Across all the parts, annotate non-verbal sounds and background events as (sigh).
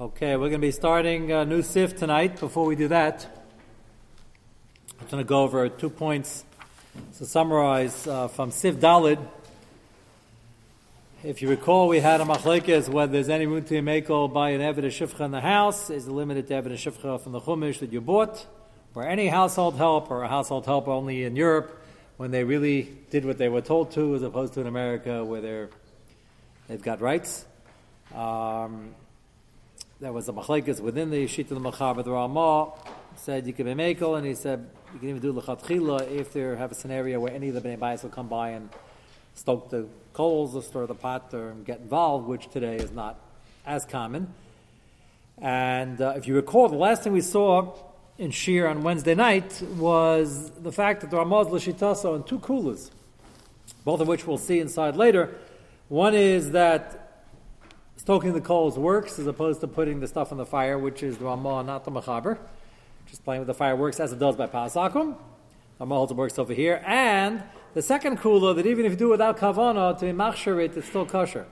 Okay, we're going to be starting a new SIF tonight. Before we do that, I'm going to go over two points to summarize uh, from SIF Dalid. If you recall, we had a machlekes whether there's any room to be makel by an evidence shifcha in the house. Is it limited to evidence shifcha from the chumash that you bought, or any household help, or a household help only in Europe when they really did what they were told to, as opposed to in America where they're they've got rights. Um, there was a machlekes within the of the Machaber. The Ramah said you can be makel, and he said you can even do lechatchila if there have a scenario where any of the bnei bais will come by and stoke the coals or stir the pot or get involved, which today is not as common. And uh, if you recall, the last thing we saw in Shir on Wednesday night was the fact that the Ramah is l'shitaso in two kulas, both of which we'll see inside later. One is that stoking the coals works as opposed to putting the stuff on the fire, which is the Ramah, not the Machaber. Just playing with the fire works as it does by Pas Akum. Ramah holds it works over here. And the second kula, that even if you do it without kavana, to be machshir it, it's still kosher.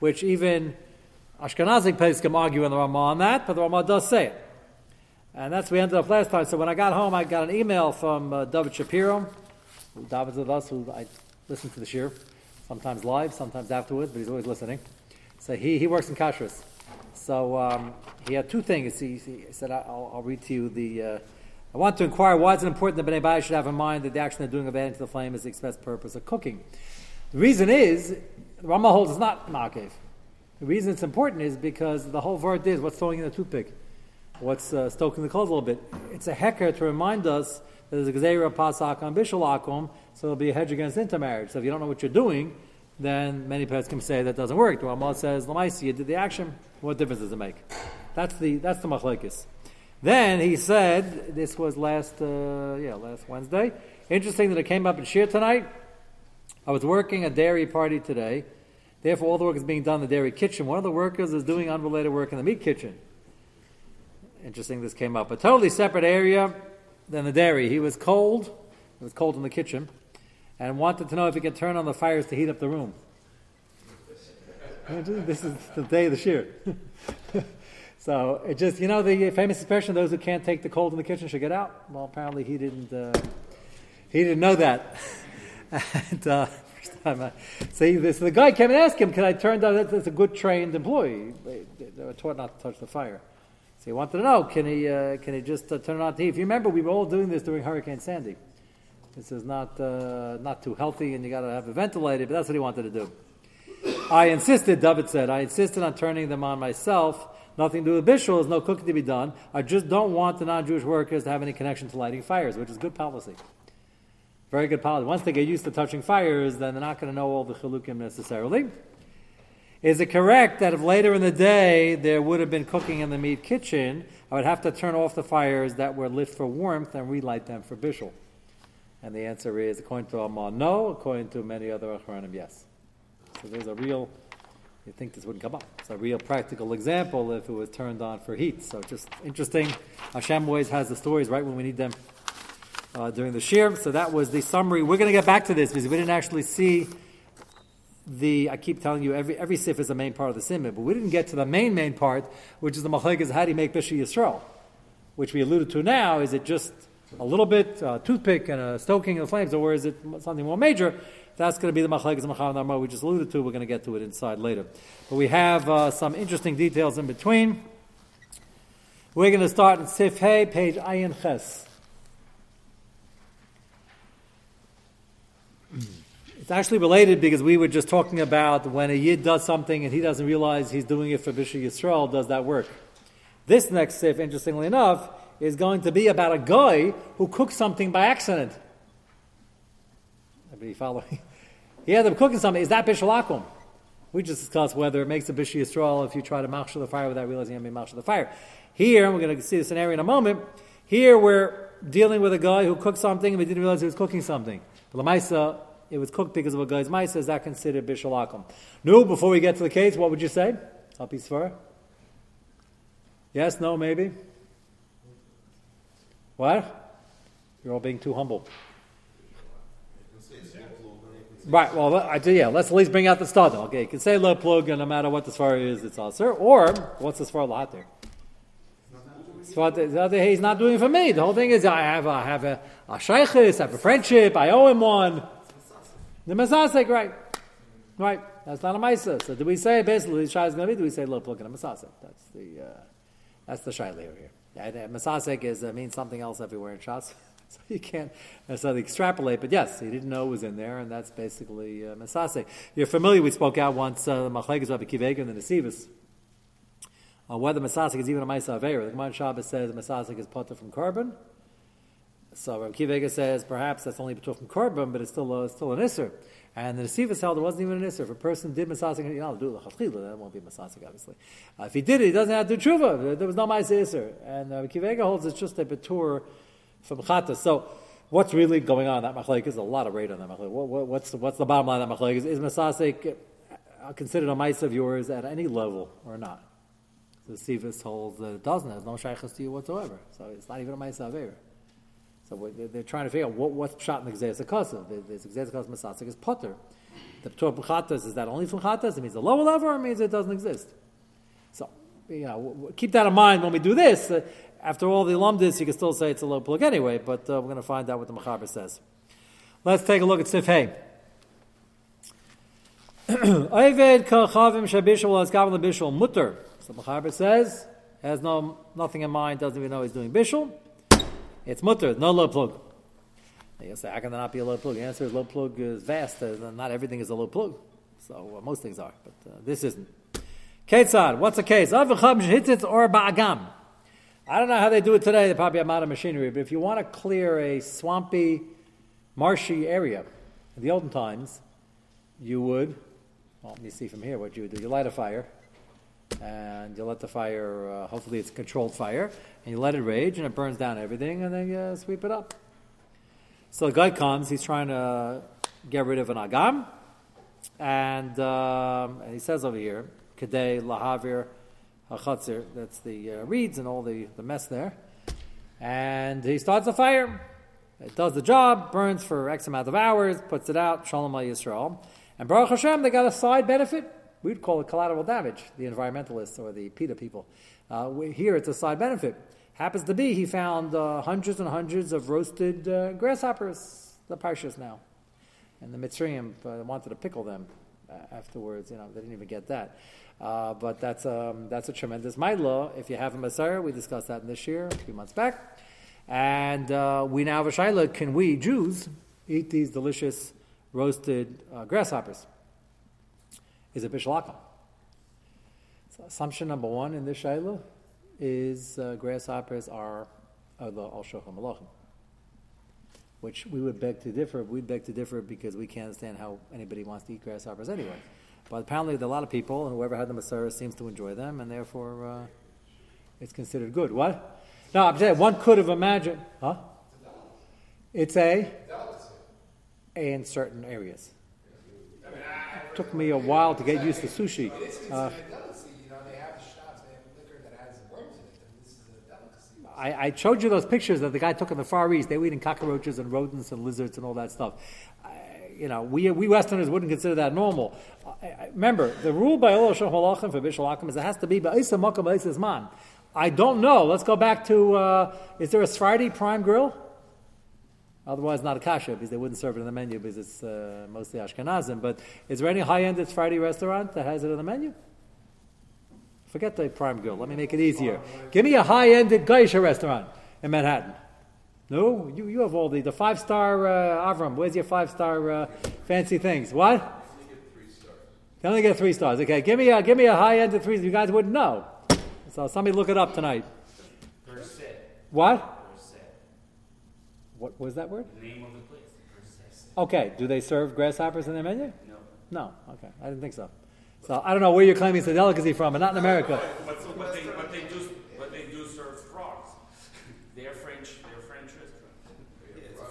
Which even Ashkenazic places can argue in the Ramah on that, but the Ramah does say it. And that's where we ended up last time. So when I got home, I got an email from uh, David Shapiro, David's with us, who I listen to the shir, sometimes live, sometimes afterwards, but he's always listening. So he, he works in kashrus. So um, he had two things. He, he said, I'll, I'll, read to you the. Uh, I want to inquire why is it important that Bnei should have in mind that the action they're doing of adding to the flame is the express purpose of cooking. The reason is, the Rama holds is not makev. The reason it's important is because the whole word is what's throwing in the toothpick, what's uh, stoking the coals a little bit. It's a hecker to remind us that there's a gzeira pasak on bishul akum, so there'll be a hedge against intermarriage. So if you don't know what you're doing, then many can say that doesn't work. The Ramah says, Lamaisi, you did the action. What difference does it make? That's the that's the machlekes. Then he said, this was last uh, yeah last Wednesday. Interesting that it came up in Shir tonight. I was working a dairy party today. Therefore, all the work is being done in the dairy kitchen. One of the workers is doing unrelated work in the meat kitchen. Interesting, this came up. A totally separate area than the dairy. He was cold. It was cold in the kitchen and wanted to know if he could turn on the fires to heat up the room. (laughs) this is the day of the shear. (laughs) so it just, you know, the famous expression, those who can't take the cold in the kitchen should get out. Well, apparently he didn't, uh, he didn't know that. (laughs) and, uh, I, this, the guy came and asked him, can I turn down, that's a good trained employee. They, they, were taught not to touch the fire. So he wanted to know, can he, uh, can he just uh, turn it on to heat? If you remember, we were all doing this during Hurricane Sandy. This is not, uh, not too healthy and you got to have it ventilated, but that's what he wanted to do. I insisted, David said, I insisted on turning them on myself. Nothing to do with bishul, there's no cooking to be done. I just don't want the non Jewish workers to have any connection to lighting fires, which is good policy. Very good policy. Once they get used to touching fires, then they're not going to know all the chilukim necessarily. Is it correct that if later in the day there would have been cooking in the meat kitchen, I would have to turn off the fires that were lit for warmth and relight them for bishul? And the answer is, according to Amar, no. According to many other Achronim, yes. So there's a real, you think this wouldn't come up. It's a real practical example if it was turned on for heat. So just interesting. Hashem always has the stories right when we need them uh, during the shir. So that was the summary. We're going to get back to this because we didn't actually see the, I keep telling you, every, every sif is the main part of the simon, but we didn't get to the main, main part, which is the machlekes, how do you make Bishul Yisrael? Which we alluded to now, is it just a little bit, a toothpick and a stoking of the flames, or is it something more major? That's going to be the machlekes machal we just alluded to. We're going to get to it inside later. But we have uh, some interesting details in between. We're going to start in Sif Hey, page Ayin Ches. It's actually related because we were just talking about when a Yid does something and he doesn't realize he's doing it for Bishul Yisrael, does that work? This next Sif, interestingly enough, is going to be about a guy who cooked something by accident. Everybody following? (laughs) he ended up cooking something. Is that bishul akum? We just discussed whether it makes a bishul yisrael if you try to machshel the fire without realizing you have machshel the fire. Here, we're going to see the scenario in a moment. Here, we're dealing with a guy who cooked something and we didn't realize he was cooking something. But Lamaisa, it was cooked because of a guy's maisa. Is that considered bishul akum? No. Before we get to the case, what would you say? Al Yes. No. Maybe. What? You're all being too humble. Right. Well, I do. Yeah. Let's at least bring out the stada. Okay. You can say low plug, and no matter what the svara is, it's also. Or what's the svara later? He's not doing it for me. The whole thing is I have I have a, a shaykhis, I have a friendship, I owe him one. The masasek, right? Right. That's not a maisa. So do we say basically the is going to be? Do we say low plug and a masasek? That's the uh, that's the shai here. Yeah, masasek is uh, means something else everywhere in shas. (laughs) So you can't necessarily extrapolate, but yes, he didn't know it was in there, and that's basically uh, Masase. You're familiar, we spoke out once, uh, the Machlekes Rabbi Akiva Eiger and the Nesivos, uh, whether Masasik is even a Maisa Avera. The Gemara Shabbos says Masasik is potter from korban. So Rabbi Akiva Eiger says perhaps that's only potter from korban, but it's still, uh, still an Isser. And the Nesivos held it wasn't even an Isser. If a person did Masasik, you know, do that won't be Masasik, obviously. Uh, if he did it, he doesn't have to do Tshuva. There was no Maisa Isser. And Rabbi Akiva Eiger holds it's just a Betur from Chata. So, what's really going on that machlek is a lot of rate on that machlek. What, what, what's what's the bottom line of that machlek? Is, is Masasik uh, considered a mice of yours at any level or not? The Sivas holds that it doesn't. There's no shaykhs to you whatsoever. So it's not even a mice of So they're trying to figure out what, what's shot in the Gzeis Akasa. The Gzeis Akasa Masasik is potter. The Torah Chatas, is that only from Chatas? It means the lower level or it means it doesn't exist? So, you know, keep that in mind when we do this. Uh, after all the alumdis, you can still say it's a low plug anyway, but uh, we're going to find out what the Machaber says. Let's take a look at Sif Hey. (clears throat) Ayved kachavim shabishal as gavin bishul mutter. So Machaber says, has no nothing in mind, doesn't even know he's doing bishul. It's mutter, no low plug. You say, how can there not be a low plug? The answer is low plug is vast. Uh, not everything is a low plug. So uh, most things are, but uh, this isn't. Ketzad, what's the case? Avacham shhitzitz or ba'agam. I don't know how they do it today. They probably have modern machinery. But if you want to clear a swampy, marshy area, in the olden times, you would, well, let me see from here what you would do. You light a fire, and you let the fire, uh, hopefully it's controlled fire, and you let it rage, and it burns down everything, and then you sweep it up. So the guy comes, he's trying to get rid of an agam, and, um, and he says over here, Kadei lahavir chatzir, that's the uh, reeds and all the, the mess there. And he starts a fire. It does the job, burns for X amount of hours, puts it out, Shalom Yisrael. And Baruch Hashem, they got a side benefit. We'd call it collateral damage, the environmentalists or the PETA people. Uh, here it's a side benefit. Happens to be he found uh, hundreds and hundreds of roasted uh, grasshoppers, the parshas now. And the Mitzrayim uh, wanted to pickle them uh, afterwards. You know, they didn't even get that. Uh, but that's, um, that's a tremendous law. If you have a Messiah, we discussed that in this year, a few months back. And we now have a Shaila, can we, Jews, eat these delicious roasted grasshoppers? Is it Bishul Akum? So assumption number one in this Shaila is uh, grasshoppers are the Al which we would beg to differ. We'd beg to differ because we can't understand how anybody wants to eat grasshoppers anyway. But apparently, there are a lot of people, and whoever had the Masorah seems to enjoy them, and therefore uh, it's considered good. What? No, I'm saying one could have imagined. Huh? It's a a in certain areas. It took me a while to get used to sushi. Uh, I, I, showed you those pictures that the guy took in the Far East. They were eating cockroaches and rodents and lizards and all that stuff you know, we, we Westerners wouldn't consider that normal. remember, the rule by Allah Halachim for Bishal Akim is it has to be Ba'isa Makam Ba'isa Man. I don't know. Let's go back to uh, is there a Friday prime grill? Otherwise, not a kasha because they wouldn't serve it in the menu because it's uh, mostly Ashkenazim. But is there any high-end Friday restaurant that has it in the menu? Forget the prime grill. Let me make it easier. Give me a high-end Geisha restaurant in Manhattan. No, you, you have all the, the five star uh, Avram. Where's your five star uh, fancy things? What? They only get three stars. Okay, give me a give me a high end of three. You guys wouldn't know. So somebody look it up tonight. What? What was that word? The name of the place. Okay. Do they serve grasshoppers in their menu? No. No. Okay. I didn't think so. So I don't know where you're claiming it's a delicacy from, but not in America. But, but, they, but they do but they do serve frogs. (laughs) They're French. They're French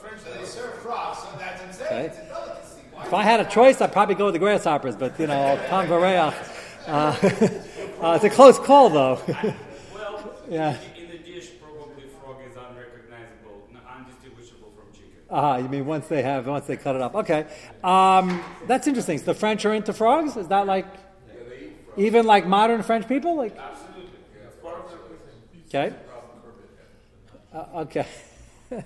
restaurants. They serve frogs, so that's insane. Okay. If I had a choice, I'd probably go with the grasshoppers, but you know, (laughs) Tom Vareach. Uh, (laughs) uh, it's a close call, though. well, yeah. in the dish, probably frog is unrecognizable, undistinguishable from chicken. Ah, you mean once they have, once they cut it up. Okay. Um, that's interesting. So the French are into frogs? Is that like, even like modern French people? Like, okay. Uh, okay. (laughs)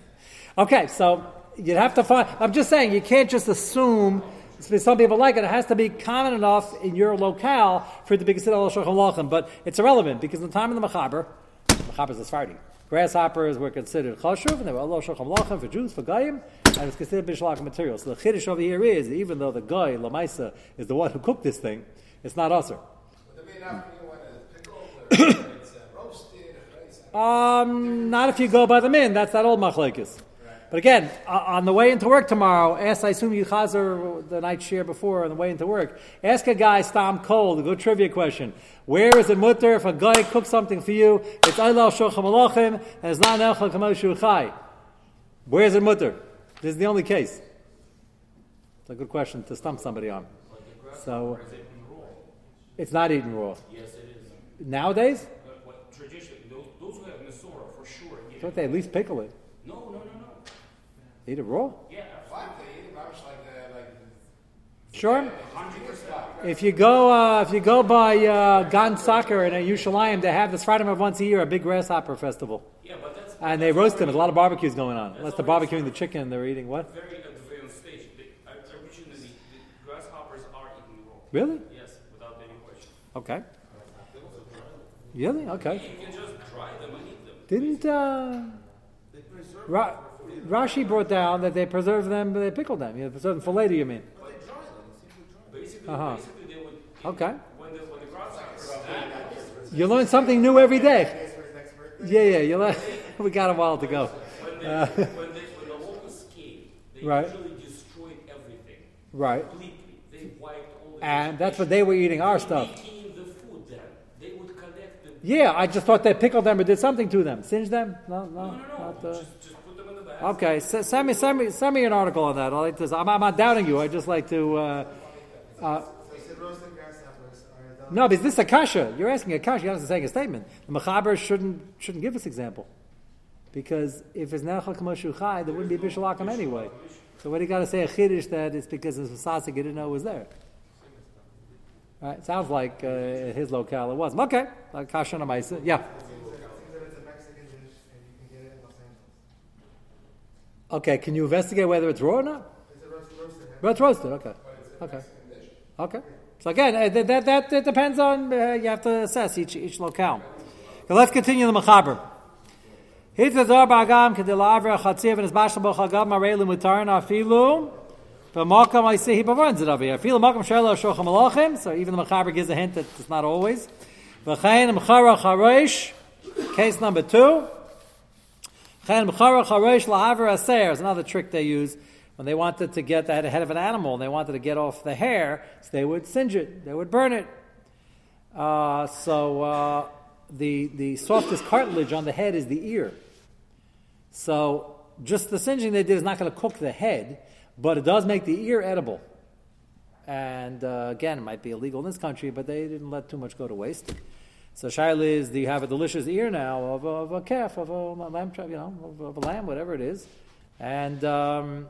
okay, so you'd have to find, I'm just saying, you can't just assume some people like it. It has to be common enough in your locale for it to be considered al lachem. But it's irrelevant because in the time of the Mechaber, Mechaber is a Sephardi. Grasshoppers were considered chashuv, and they were Allah shochem lachem for Jews, for Goyim, and it's considered bishlach material. So the chiddush over here is, even though the guy, Lamaisa, is the one who cooked this thing, it's not usher. (coughs) um, not if you go by the min. That's that old machlekes. But again, on the way into work tomorrow, ask, I assume you chazer the night share before on the way into work, ask a guy, Stam cold, a good trivia question. Where is it mutter if a guy cooks something for you, it's Eilal Shochem Alachim, and it's not Elchel Kamoshu Chai? Where is it mutter? This is the only case. It's a good question to stump somebody on. So, it's not eaten raw. Yes, it is. Nowadays? Traditionally, those, those who have Nesora, for sure. Don't they at least pickle it? Eat it raw? Yeah, Why they eat it? Like, uh, like Sure. If you go, uh, if you go by uh, Gan Sacher in Yerushalayim, they have this Friday of once a year, a big grasshopper festival, yeah, but that's and they roast them. There's a lot of barbecues going on. Unless they're barbecuing the chicken, they're eating what? very advanced stage. They, originally, the, the grasshoppers are eaten raw. Really? Yes, without any question. Okay. Really? Okay. You can just dry them and eat them. Didn't uh, Ra- Rashi brought down that they preserve them, they pickle them. You know, preserve them for later. You mean? Basically, Uh-huh. basically they would. Okay. When the when the grasshoppers You learn something new every day. Yeah, yeah. You learn. (laughs) we got a while to go. when they, Uh, when they (laughs) when the locusts came, they Right. usually destroyed everything Right. completely. They wiped all the And that's what they were eating our stuff. Making the food then. They would connect the Yeah, I just thought they pickled them or did something to them. Singed them? No, no, No, no, no. not. Uh, just, just okay, send me, send me, send me an article on that. I like this. I'm, I'm not doubting you. I just like to. Uh, uh, no, because this is a kasha. You're asking a kasha. You're not saying a statement. The mechaber shouldn't shouldn't give this example, because if it's nechal k'moshu chai, there wouldn't be a bishul akum anyway. So what do you got to say a chiddush that it's because it's sasik you didn't know it was there? Right? Sounds like uh, his locale it was. Okay, uh, kasha ma'isa. Yeah. Okay, can you investigate whether it's raw or not? It's roasted. Okay. Okay. Okay. So again, uh, that that, that, that depends on uh, you have to assess each each locale. Okay, let's continue the mechaber. Hitzazar ba'agam kedilavra chatzir v'nizbashal bo chagam marei l'mutar afilu v'makam I see he bavans it over here. Afilu makam shelo shochem malachim. So even the mechaber gives a hint that it's not always. V'chein mchara chareish. Case number two. Chen is another trick they use when they wanted to get the head of an animal and they wanted to get off the hair. So they would singe it, they would burn it. Uh, so uh, the the softest cartilage on the head is the ear. So just the singeing they did is not going to cook the head, but it does make the ear edible. And uh, again, it might be illegal in this country, but they didn't let too much go to waste. So Shaila is, do you have a delicious ear now of a, of a calf, of a lamb, you know, of, of a lamb, whatever it is. And um,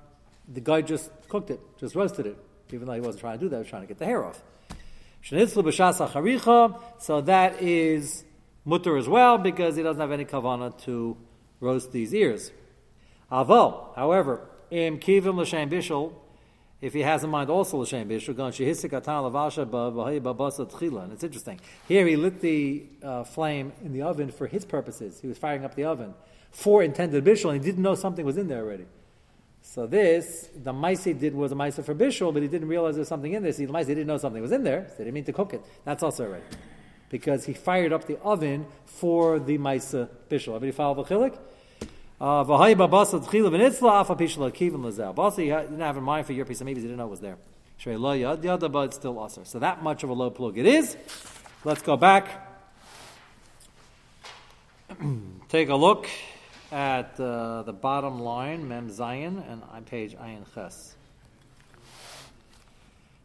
the guy just cooked it, just roasted it, even though he wasn't trying to do that, he was trying to get the hair off. So that is mutter as well, because he doesn't have any kavana to roast these ears. Avo, however, im kivim l'shem bishul, if he has in mind also l'shem bishul, gan shehisik atan lavasha b'vahay babasa tchila. And it's interesting. Here he lit the uh, flame in the oven for his purposes. He was firing up the oven for intended bishul, and he didn't know something was in there already. So this, the Maisi did was a Maisa for Bishul, but he didn't realize there was something in this. The Maisi didn't know something was in there, so they didn't mean to cook it. That's also right. Because he fired up the oven for the Maisa Bishul. Everybody follow the chilik? Uh, V'hai babasa tchila v'nitzla afa pishla kivim lazel. Basa you didn't have in mind for your piece, of maybe he didn't know it was there. Shrei lo yad yada, but it's still usher. So that much of a low plug it is. Let's go back. (clears throat) Take a look at uh, the bottom line, Mem Zayin, and on page Ayin Ches.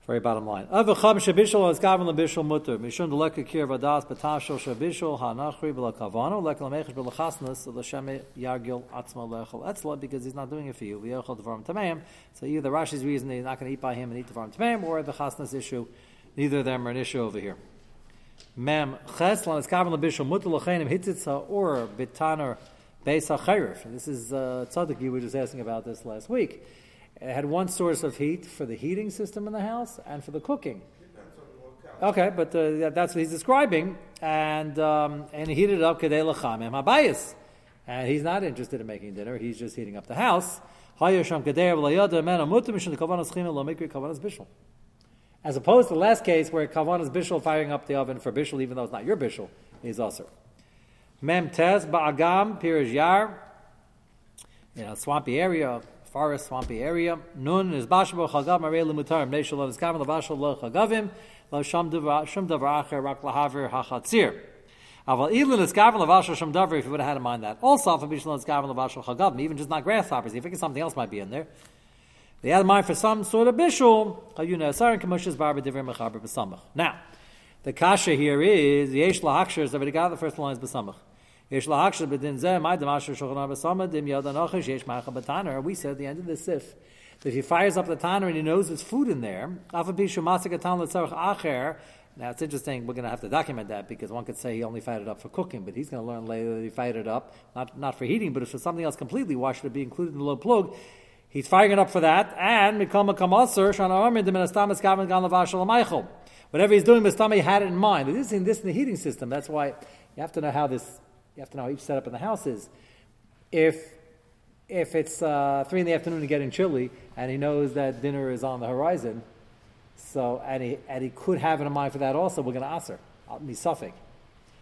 Very bottom line. Avacham shabishol as gavin lebishol mutter. Mishun deleka kir vadas betashol shabishol hanachri b'la kavano leka lemechish l'shem yargil atzma lechol etzla because he's not doing it for you. V'yechol devarim tameim. So either Rashi's reason that he's not going to eat by him and eat devarim tameim, or the chasnas issue. Neither of them are an issue over here. Mem ches lan as gavin lebishol mutter l'chenim hitzitza or bitaner beis ha'chayriv. This is uh, tzaddik. You were just asking about this last week. It had one source of heat for the heating system in the house and for the cooking. Okay, but uh, that's what he's describing, and um, and he heated it up kadei lachamim habayis, and he's not interested in making dinner. He's just heating up the house. As opposed to the last case where kavanas bishul firing up the oven for bishul, even though it's not your bishul, is also. Mem tes ba'agam pirish yar, in a swampy area, forest, swampy area. Nun is bashbo chagav marei lemutar mnei shalom is kavan lavashal lo chagavim lo sham davar acher rak lahaver hachatzir. Aval ilin is kavan lavashal sham davar if you would have had in mind that. Also, for bishlan is kavan lavashal chagavim, even just not grasshoppers. Think something else might be in there. They had in mind for some sort of bishul. Chayuna asarin kamushas barba divir mechaber b'samach. Now, the kasha here is the yesh lahakshar is already got the first line is b'samach. We said at the end of the sif that if he fires up the tanur and he knows there's food in there. Now it's interesting. We're going to have to document that because one could say he only fired it up for cooking, but he's going to learn later that he fired it up not not for heating, but it's for something else completely. Why should it be included in the low plug? He's firing it up for that, and. Whatever he's doing, Mistami had it in mind. It is in this in the heating system. That's why you have to know how this. You have to know how each setup in the house is. If if it's uh, three in the afternoon and getting chilly, and he knows that dinner is on the horizon, so and he and he could have it in mind for that also. We're going to be suffix.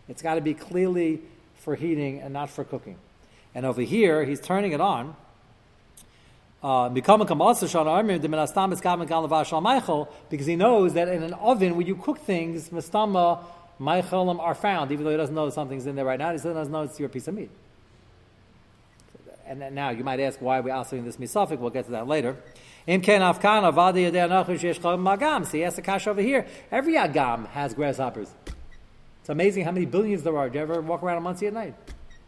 It's got to be clearly for heating and not for cooking. And over here, he's turning it on uh, because he knows that in an oven where you cook things, mastama maichalim are found, even though he doesn't know something's in there right now. He still doesn't know it's your piece of meat. And now you might ask why we're answering this misafik. We'll get to that later. Im ken. See, yes, the kash over here. Every agam has grasshoppers. It's amazing how many billions there are. Do you ever walk around on Monsey at night?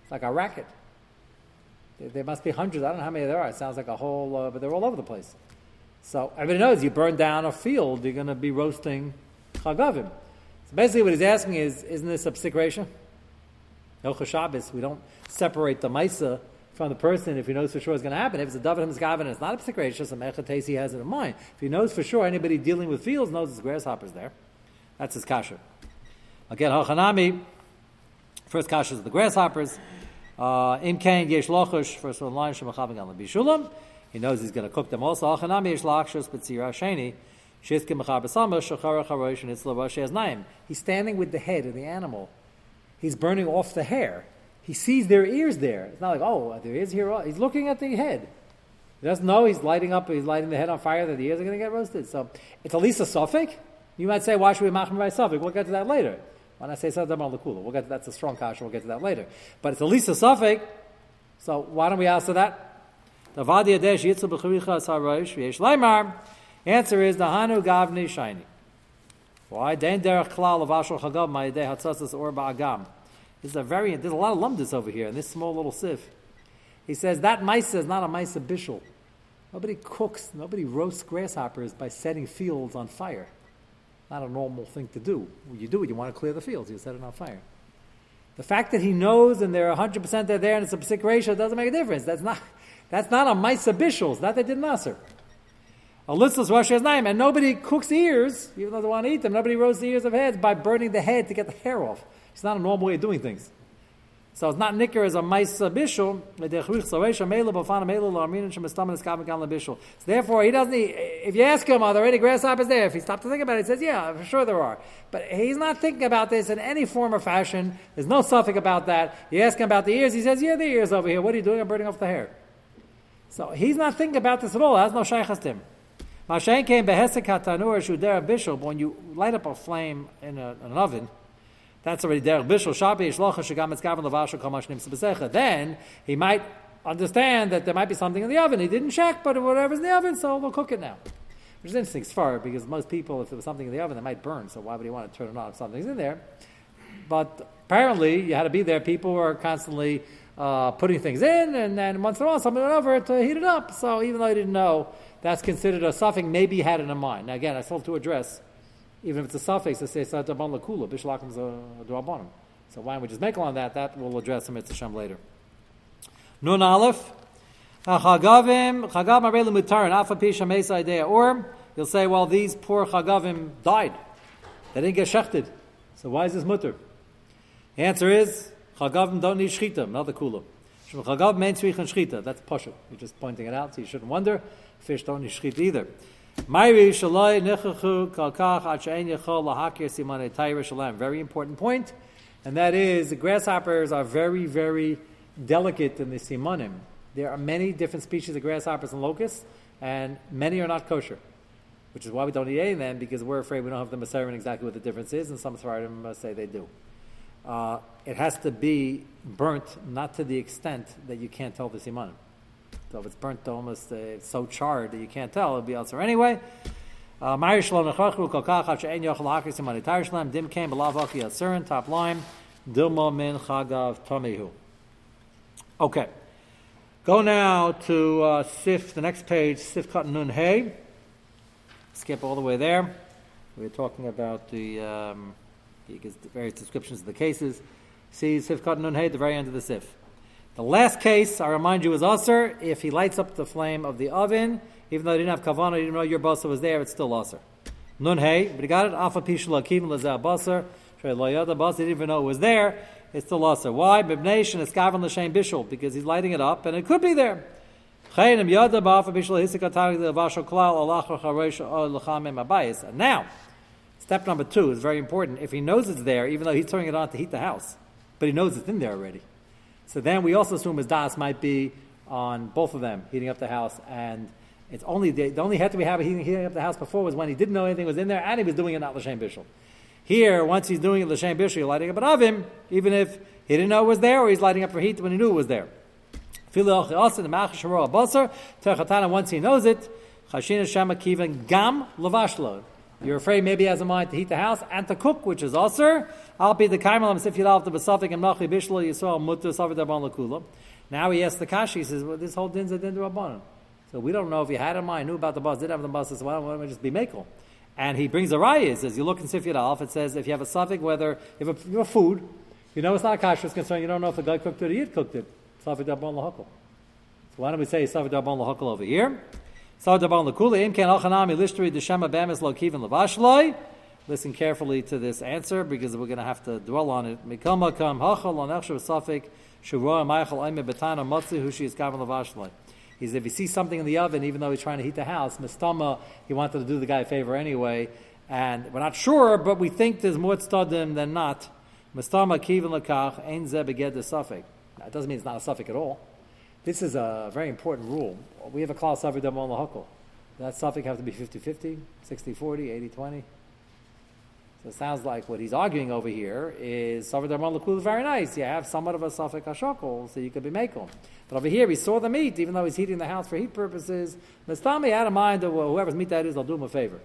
It's like a racket. There must be hundreds. I don't know how many there are. It sounds like a whole, uh, but they're all over the place. So everybody knows you burn down a field, you're going to be roasting chagavim. So basically, what he's asking is, isn't this psik reisha? No Shabbos. We don't separate the maisa from the person if he knows for sure it's going to happen. If it's a david hamizgavin, it's not a psik reisha. It's just a mechates he has it in mind. If he knows for sure, anybody dealing with fields knows there's grasshoppers there. That's his kasha. Again, hachanami. First kasha is the grasshoppers. Uh, Im kain yesh lochush, first one line, shemachavim gal bishulam. He knows he's going to cook them also. Achanami yesh lachshus b'tzira sheni. He's standing with the head of the animal. He's burning off the hair. He sees their ears there. It's not like, oh, their ears here. Oh, he's looking at the head. He doesn't know he's lighting up, he's lighting the head on fire that the ears are going to get roasted. So it's at least a safek. You might say, why should we machmir by safek? We'll get to that later. When I say Sadam al we'll get to, that's a strong kasha, we'll get to that later. But it's at least a safek, so why don't we answer that? Answer is the Hanu Gavni Shiny. Why? Den Derech Klal Avashal Chagav Ma'ideh Hatzatzas Or Ba'agam. This is a very, there's a lot of lumdis over here in this small little sieve. He says that maisa is not a maisa bishul. Nobody cooks, nobody roasts grasshoppers by setting fields on fire not a normal thing to do. You do it, you want to clear the fields, you set it on fire. The fact that he knows and they're 100% they're there and it's a psik reisha doesn't make a difference. That's not, that's not a Maisa Bishul, Not that they did Nasser. A listless Rosh name, and nobody cooks ears, even though they want to eat them. Nobody roasts the ears of heads by burning the head to get the hair off. It's not a normal way of doing things. So it's not nicker as a maisa bishul. So therefore, he doesn't. If you ask him, are there any grasshoppers there? If he stopped to think about it, he says, "Yeah, for sure there are." But he's not thinking about this in any form or fashion. There's no safek about that. You ask him about the ears, he says, "Yeah, the ears over here. What are you doing? I'm burning off the hair." So he's not thinking about this at all. That's no shaykhas to him. Mashen came behesek hatanur shuder bishul. When you light up a flame in, a, in an oven that's already derech bishul shabi shlocha shagam etzkaven levashel kamash nim Then he might understand that there might be something in the oven. He didn't check, but whatever's in the oven, so we'll cook it now. which is interesting far because most people, if there was something in the oven, they might burn. So why would you want to turn it on if something's in there? But apparently, you had to be there. People were constantly uh, putting things in, and then once in a while, something went over to heat it up. So even though I didn't know, that's considered a safek. Maybe had it in mind. Now again, I still have to address, even if it's a safek, I say sadaban lakula bishlakim is a duabonim. So why don't we just make on that? That we'll address in Mitzvah later. Nun Aleph. Ah, Chagavim, Chagav Marele Mutar, and Alpha Pisha Mesa Idea. Or you'll say, well, these poor Chagavim died. They didn't get shechted. So why is this mutter? The answer is, Chagavim don't need shchita, not the kula. Main tzrich and. That's pasha. You're just pointing it out, so you shouldn't wonder. Fish don't need shchita either. Very important point, and that is the grasshoppers are very, very delicate in the simanim. There are many different species of grasshoppers and locusts, and many are not kosher, which is why we don't eat any of them because we're afraid we don't have the Masarim exactly what the difference is, and some Sfaradim uh, say they do. Uh, it has to be burnt, not to the extent that you can't tell the simanim. So if it's burnt to almost uh, so charred that you can't tell, it'll be elsewhere anyway. Uh, top line. Okay. Go now to uh, Sif, the next page, Sif Nun Hey. Skip all the way there. We are talking about the, um, the various descriptions of the cases. See Sif Kat Nun Hey at the very end of the Sif. The last case, I remind you, is Usr. If he lights up the flame of the oven, even though he didn't have kavana, he didn't know your basa was there, it's still Usr. Nun Hey, but he got it, Alpha Pishla Kivin Lazar Basar. He didn't even know it was there it's still also. Why? Bibnation is Gavin L'Shem Bishul, because he's lighting it up, and it could be there. And now, step number two is very important. If he knows it's there, even though he's turning it on to heat the house, but he knows it's in there already. So then we also assume his das might be on both of them, heating up the house, and it's only the, the only head we have heating, heating up the house before was when he didn't know anything was in there, and he was doing it not l'shem bishul. Here, once he's doing it l'shem bishul, lighting up an oven, even if he didn't know it was there, or he's lighting up for heat when he knew it was there. Once he knows it, gam lavashlo. You're afraid maybe he has a mind to heat the house and to cook, which is also. I'll be the kaimalam if you love the basafik and machi bishlo yisrael daban lakula. Now he asks the kashi, he says, well, this whole din's a din rabbanon. So we don't know if he had a mind, knew about the bus, didn't have the bus, so why don't we just be makel? And he brings a raya, says, you look in Sifyat Alf, it says if you have a safek, whether, if a, you have food, you know it's not kasher, it's concerned, you don't know if the guy cooked it or yid cooked it. So why don't we say Safek Dabon Lahakal over here? Listen carefully to this answer because we're going to have to dwell on it. Lavashloi is if he sees something in the oven, even though he's trying to heat the house, mistama, he wanted to do the guy a favor anyway, and we're not sure, but we think there's more tzadim than not. Mistama kivin lakach the safek. That doesn't mean it's not a safek at all. This is a very important rule. We have a class safek on lahakol. That safek have to be 50-50, 60-40, 80-20. So it sounds like what he's arguing over here is Savar Darman Lakul is very nice. You have somewhat of a Safek Hashokol, so you could be Makel. But over here, he saw the meat, even though he's heating the house for heat purposes. Mistami had in mind that whoever's meat that is, I'll do him a favor.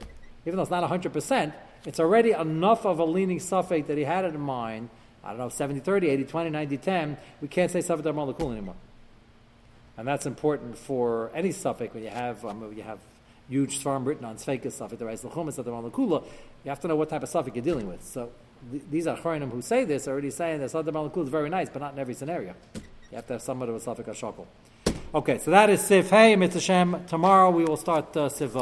Even though it's not 100%, it's already enough of a leaning Safek that he had it in mind. I don't know, 70 30, 80 20, 90 10. We can't say Savar Darman Lakul anymore. And that's important for any Safek when you have, um, when you have huge farm written on Sveika Safek, the Reis Lachumas, the Malakula, you have to know what type of Safek you're dealing with. So th- these are Chorinim who say this are already saying that Sadar Malakul is very nice, but not in every scenario. You have to have somewhat of a Safek Ashokol. Okay, so that is Sif Hey, Mitzvah Tomorrow we will start uh, Sif.